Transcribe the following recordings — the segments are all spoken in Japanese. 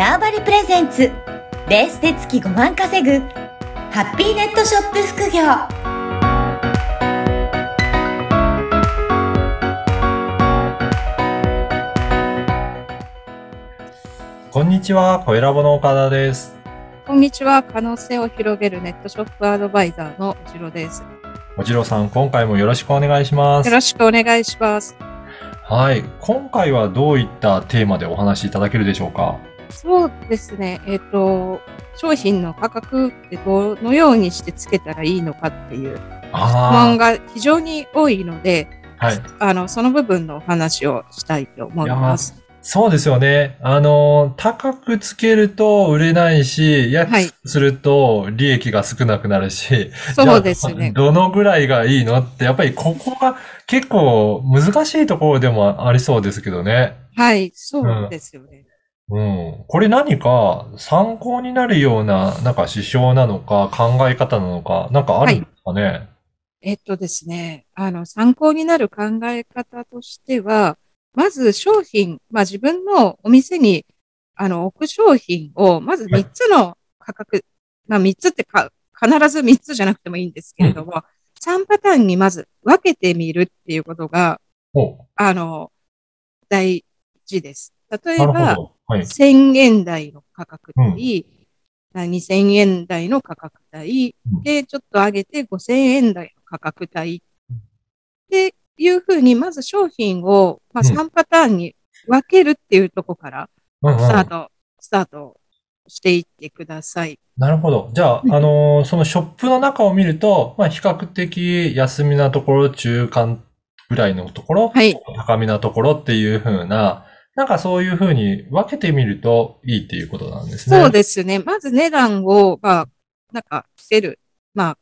ターバリプレゼンツベースで月5万稼ぐハッピーネットショップ副業こんにちは、小ラボの岡田です。こんにちは。可能性を広げるネットショップアドバイザーのおじろです。おじろさん、今回もよろしくお願いしますよ。ろしくお願いします。はい。今回はどういったテーマでお話しいただけるでしょうか？そうですね。えっ、と、商品の価格ってどのようにしてつけたらいいのかっていう質問あが非常に多いので、あ、はい。あの、その部分のお話をしたいと思います。そうですよね。あの、高くつけると売れないし、安はいくすると利益が少なくなるし、そうですね。どのぐらいがいいのって、やっぱりここが結構難しいところでもありそうですけどね。はい、そうですよね。うん。これ何か参考になるような、なんか指標なのか考え方なのか、なんかあるんですかね？えっとですね、あの、参考になる考え方としては、まず商品、まあ自分のお店に、あの、置く商品を、まず3つの価格、まあ3つってか、必ず3つじゃなくてもいいんですけれども、3パターンにまず分けてみるっていうことが、おあの、大事です。例えば。はい。1000円台の価格帯、2000円台の価格帯うんで、ちょっと上げて5000円台の価格帯っていうふうに、まず商品を、まあ、うん3パターンに分けるっていうところからうんうんスタート、スタートしていってください。なるほど。じゃあ、うんあのーそのショップの中を見ると、まあ、比較的安めなところ、中間ぐらいのところ、はい。高めなところっていう風な、なんかそういう風に分けてみるといいっていうことなんですね。そうですね。まず値段を、まあ、なんか、つける。ま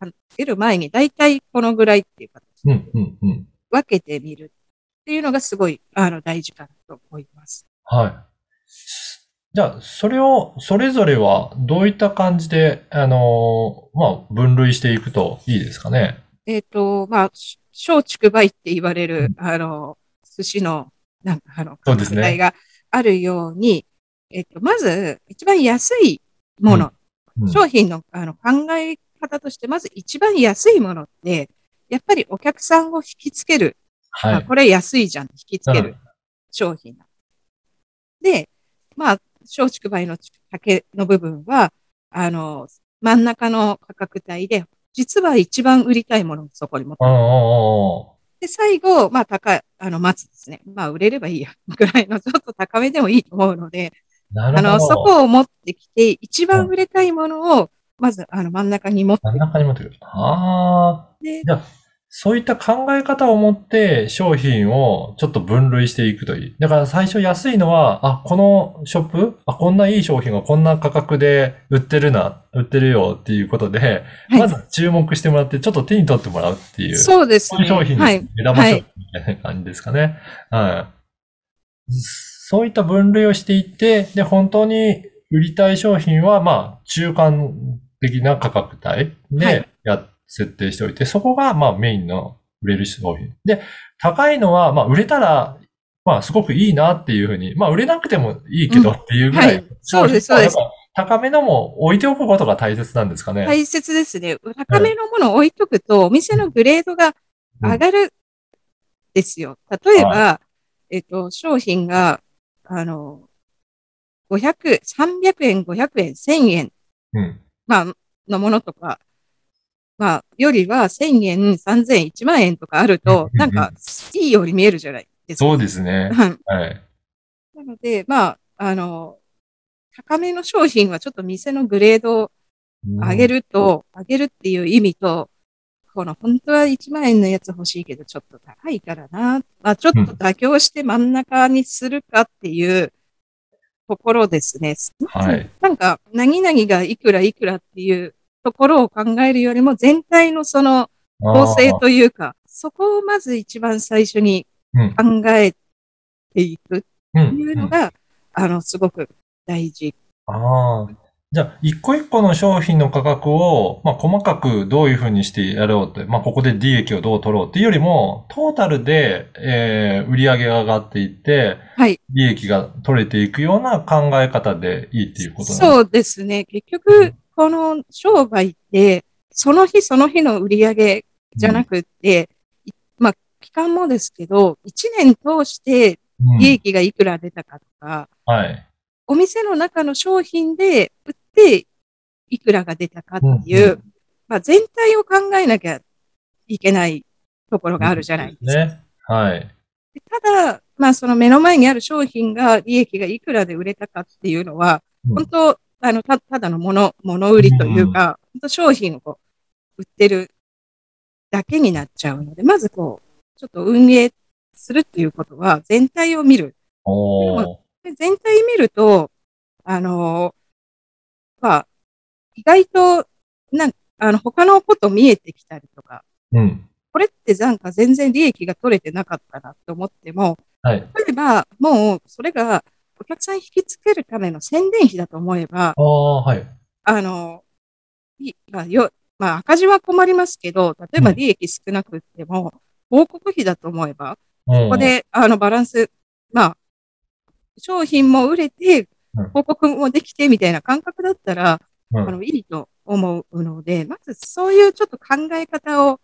あ、つける前に、だいたいこのぐらいっていう形でうん、うん、うん。分けてみるっていうのがすごい、あの、大事かなと思います。はい。じゃあ、それを、それぞれはどういった感じで、あのーまあ、分類していくといいですかね？えっ、と、まあ、し小畜梅って言われる、あの、寿司の、なんか、あの、そうですね価格帯があるように、えっ、と、まず、一番安いもの、うん商品の、あの、考え方として、まず一番安いものって、やっぱりお客さんを引きつける。はい。あこれ安いじゃん、引きつけるうん商品だ。で、まあ、小畜梅の竹の部分は、あの、真ん中の価格帯で、実は一番売りたいものをそこに持ってるうんうんうんうんで、最後、まあ、高い、あの、待つですね。まあ、売れればいいや、ぐらいの、ちょっと高めでもいいと思うので、なるほど。あの、そこを持ってきて、一番売れたいものを、まず、あの、真ん中に持って真ん中に持ってくる。ああ。で、じゃあ、そういった考え方を持って商品をちょっと分類していくといい。だから最初安いのは、あ、このショップあ、こんないい商品がこんな価格で売ってるな、売ってるよっていうことで、はいまず注目してもらって、ちょっと手に取ってもらうっていう。そうですね。商品はい。に目玉商品みたいな感じですかね。はい。そういった分類をしていって、で、本当に売りたい商品は、まあ、中間的な価格帯はでいや、設定しておいて、そこが、まあ、メインの売れる商品。で、高いのは、まあ、売れたら、まあ、すごくいいなっていうふうに、まあ、売れなくてもいいけどっていうぐらい、はいそうですそうです高めのも置いておくことが大切なんですかね。大切ですね。高めのものを置いとくと、お店のグレードが上がるんですよ。例えば、えっと、商品が、あの、500、300円、500円、1000円うん。まあ、のものとか、まあ、よりは1000円、3000円、1万円とかあると、うんなんか、いいように見えるじゃないですか。そうですね。はいはい。なので、まあ、あの、高めの商品はちょっと店のグレードを上げると、上げるっていう意味と、この本当は1万円のやつ欲しいけど、ちょっと高いからな。まあ、ちょっと妥協して真ん中にするかっていうところですね。はい。なんか、何々がいくらいくらっていうところを考えるよりも、全体のその構成というか、そこをまず一番最初にうん考えていくうんっていうのが、あの、すごく大事。ああ。じゃあ、一個一個の商品の価格を、まあ、細かくどういうふうにしてやろうって、まあ、ここで利益をどう取ろうっていうよりも、トータルで、えー、売り上げが上がっていって、はい。利益が取れていくような考え方でいいっていうことなんですそうですね。結局、この商売って、その日その日の売り上げじゃなくって、いまあ、期間もですけど、一年通してうん利益がいくら出たかとか、はい。お店の中の商品で売っていくらが出たかっていう、うんうんまあ、全体を考えなきゃいけないところがあるじゃないですか。ね。はい。でただ、まあ、その目の前にある商品が利益がいくらで売れたかっていうのは、うん本当、あの、た、ただのもの、物売りというか、本当商品をこう、売ってるだけになっちゃうので、まずこう、ちょっと運営するっていうことは、全体を見る。全体見ると、あのまあ、意外と、なんあの、他のこと見えてきたりとか、うん。これってなんか全然利益が取れてなかったなと思っても、はい。例えば、もう、それが、お客さん引きつけるための宣伝費だと思えば、ああ、はい。あの、いまあ、よ、まあ、赤字は困りますけど、例えばうん利益少なくっても、広告費だと思えば、こここ、で、あの、バランス、まあ、商品も売れて、うん広告もできてみたいな感覚だったら、うんあの、いいと思うので、まずそういうちょっと考え方を、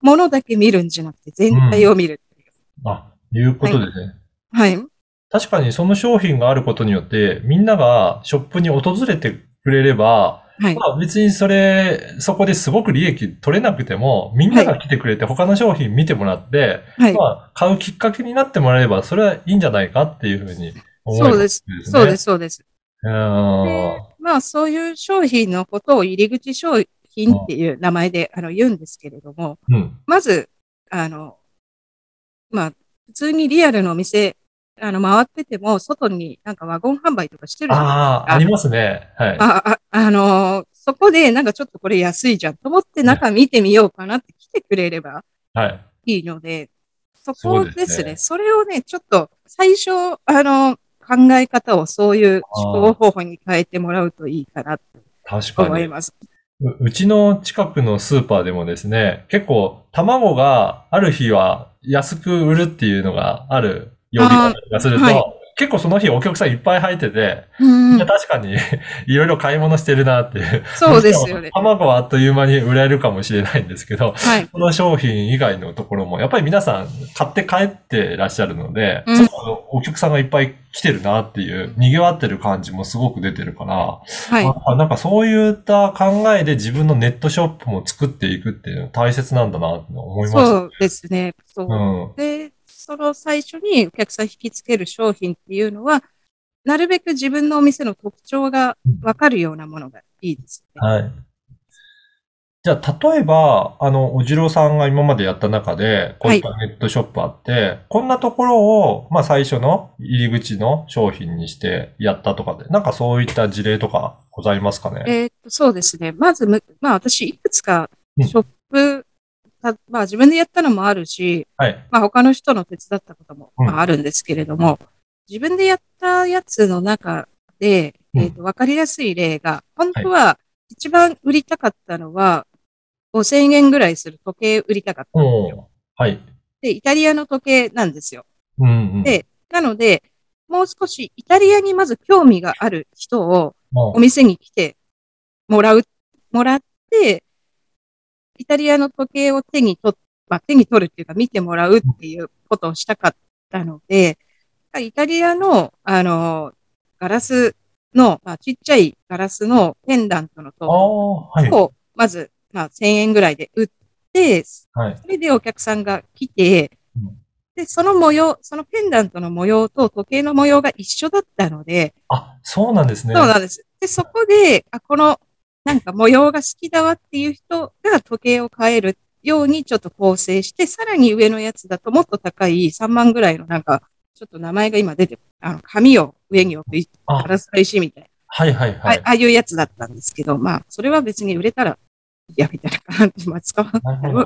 ものだけ見るんじゃなくて、全体を見るっていう。あ、いうことですね。はい。確かにその商品があることによって、みんながショップに訪れてくれれば、はい。まあ別にそれ、そこですごく利益取れなくても、みんなが来てくれて他の商品見てもらって、はい。まあ買うきっかけになってもらえれば、それはいいんじゃないかっていうふうに思いそうです。ね。そうです、そうです。うでん。まあ、そういう商品のことを入り口商品っていう名前であの言うんですけれども、うん。まず、あの、まあ、普通にリアルのお店、あの、回ってても、外になんかワゴン販売とかしてるじゃないああ、ありますね。はい。ああ、あのーそこでなんかちょっとこれ安いじゃんと思って中見てみようかなって来てくれればはい。いいので、そこですね。ですねそれをね、ちょっと最初、あの、考え方をそういう思考方法に変えてもらうといいかなと確かに。思います。ううちの近くのスーパーでもですね、結構卵がある日は安く売るっていうのがある曜日だったりがすると、はい結構その日お客さんいっぱい入ってて、うん確かに いろいろ買い物してるなっていう。そうですよね。卵はあっという間に売られるかもしれないんですけど、はい。この商品以外のところも、やっぱり皆さん買って帰ってらっしゃるので、うんお客さんがいっぱい来てるなっていう、賑わってる感じもすごく出てるから、はい。あなんかそういった考えで自分のネットショップも作っていくっていうのは大切なんだなって思いました。そうですね。そう。うん。で、その最初にお客さん引きつける商品っていうのは、なるべく自分のお店の特徴がわかるようなものがいいですね。はい。じゃあ、例えば、あの、おじろうさんが今までやった中で、こういったネットショップあって、こんなところを、まあ最初の入り口の商品にしてやったとかで、なんかそういった事例とかございますかね？えーっと、そうですね。まずむ、まあ私、いくつかうんショッまあ自分でやったのもあるし、はい。まあ他の人の手伝ったことも、あ、あるんですけれども、自分でやったやつの中で、うんえーっと、わかりやすい例が、本当は一番売りたかったのは、5000円ぐらいする時計売りたかったんですよ。はい。で、イタリアの時計なんですよ。うんうん。でなので、もう少しイタリアにまず興味がある人をもお店に来てもらう、もらって、イタリアの時計を手に取っ、まあ、手に取るっていうか見てもらうっていうことをしたかったので、イタリアの、あの、ガラスの、まあ、ちっちゃいガラスのペンダントのう、あとあ、はい。を、まず、まあ、1000円ぐらいで売って、はい。それでお客さんが来てうん、で、その模様、そのペンダントの模様と時計の模様が一緒だったので、あ、そうなんですね。そうなんです。で、そこで、あ、この、なんか模様が好きだわっていう人が時計を変えるようにちょっと構成して、さらに上のやつだともっと高い3万ぐらいのなんか、ちょっと名前が今出て、あの、紙を上に置く、あガラスの石みたいな、はいはいはい。あああいうやつだったんですけど、まあ、それは別に売れたら、やめたらかなって、まあ、使わなくても。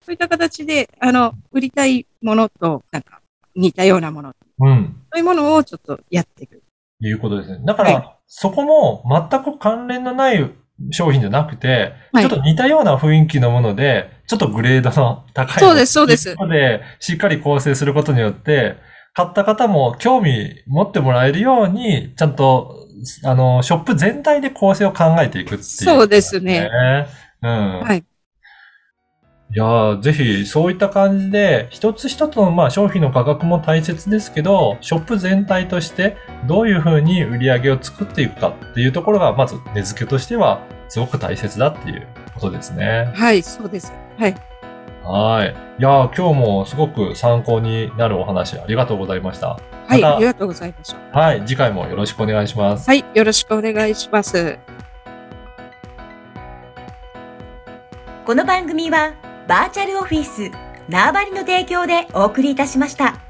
そういった形で、あの、売りたいものと、なんか、似たようなもの、うん。そういうものをちょっとやっていく。いうことですね。だから、はそこも全く関連のない商品じゃなくて、はいちょっと似たような雰囲気のもので、ちょっとグレードの高いそうですそうですで、しっかり構成することによって、買った方も興味持ってもらえるように、ちゃんと、あの、ショップ全体で構成を考えていくっていう、そうですね。うん。はい。いやーぜひそういった感じで、一つ一つのまあ商品の価格も大切ですけど、ショップ全体としてどういうふうに売り上げを作っていくかっていうところが、まず根付けとしてはすごく大切だっていうことですね。はい、そうです。はい。はい。いやー今日もすごく参考になるお話ありがとうございました。はい、ありがとうございました。はい。次回もよろしくお願いします。はい、よろしくお願いします。この番組はバーチャルオフィス縄張りの提供でお送りいたしました。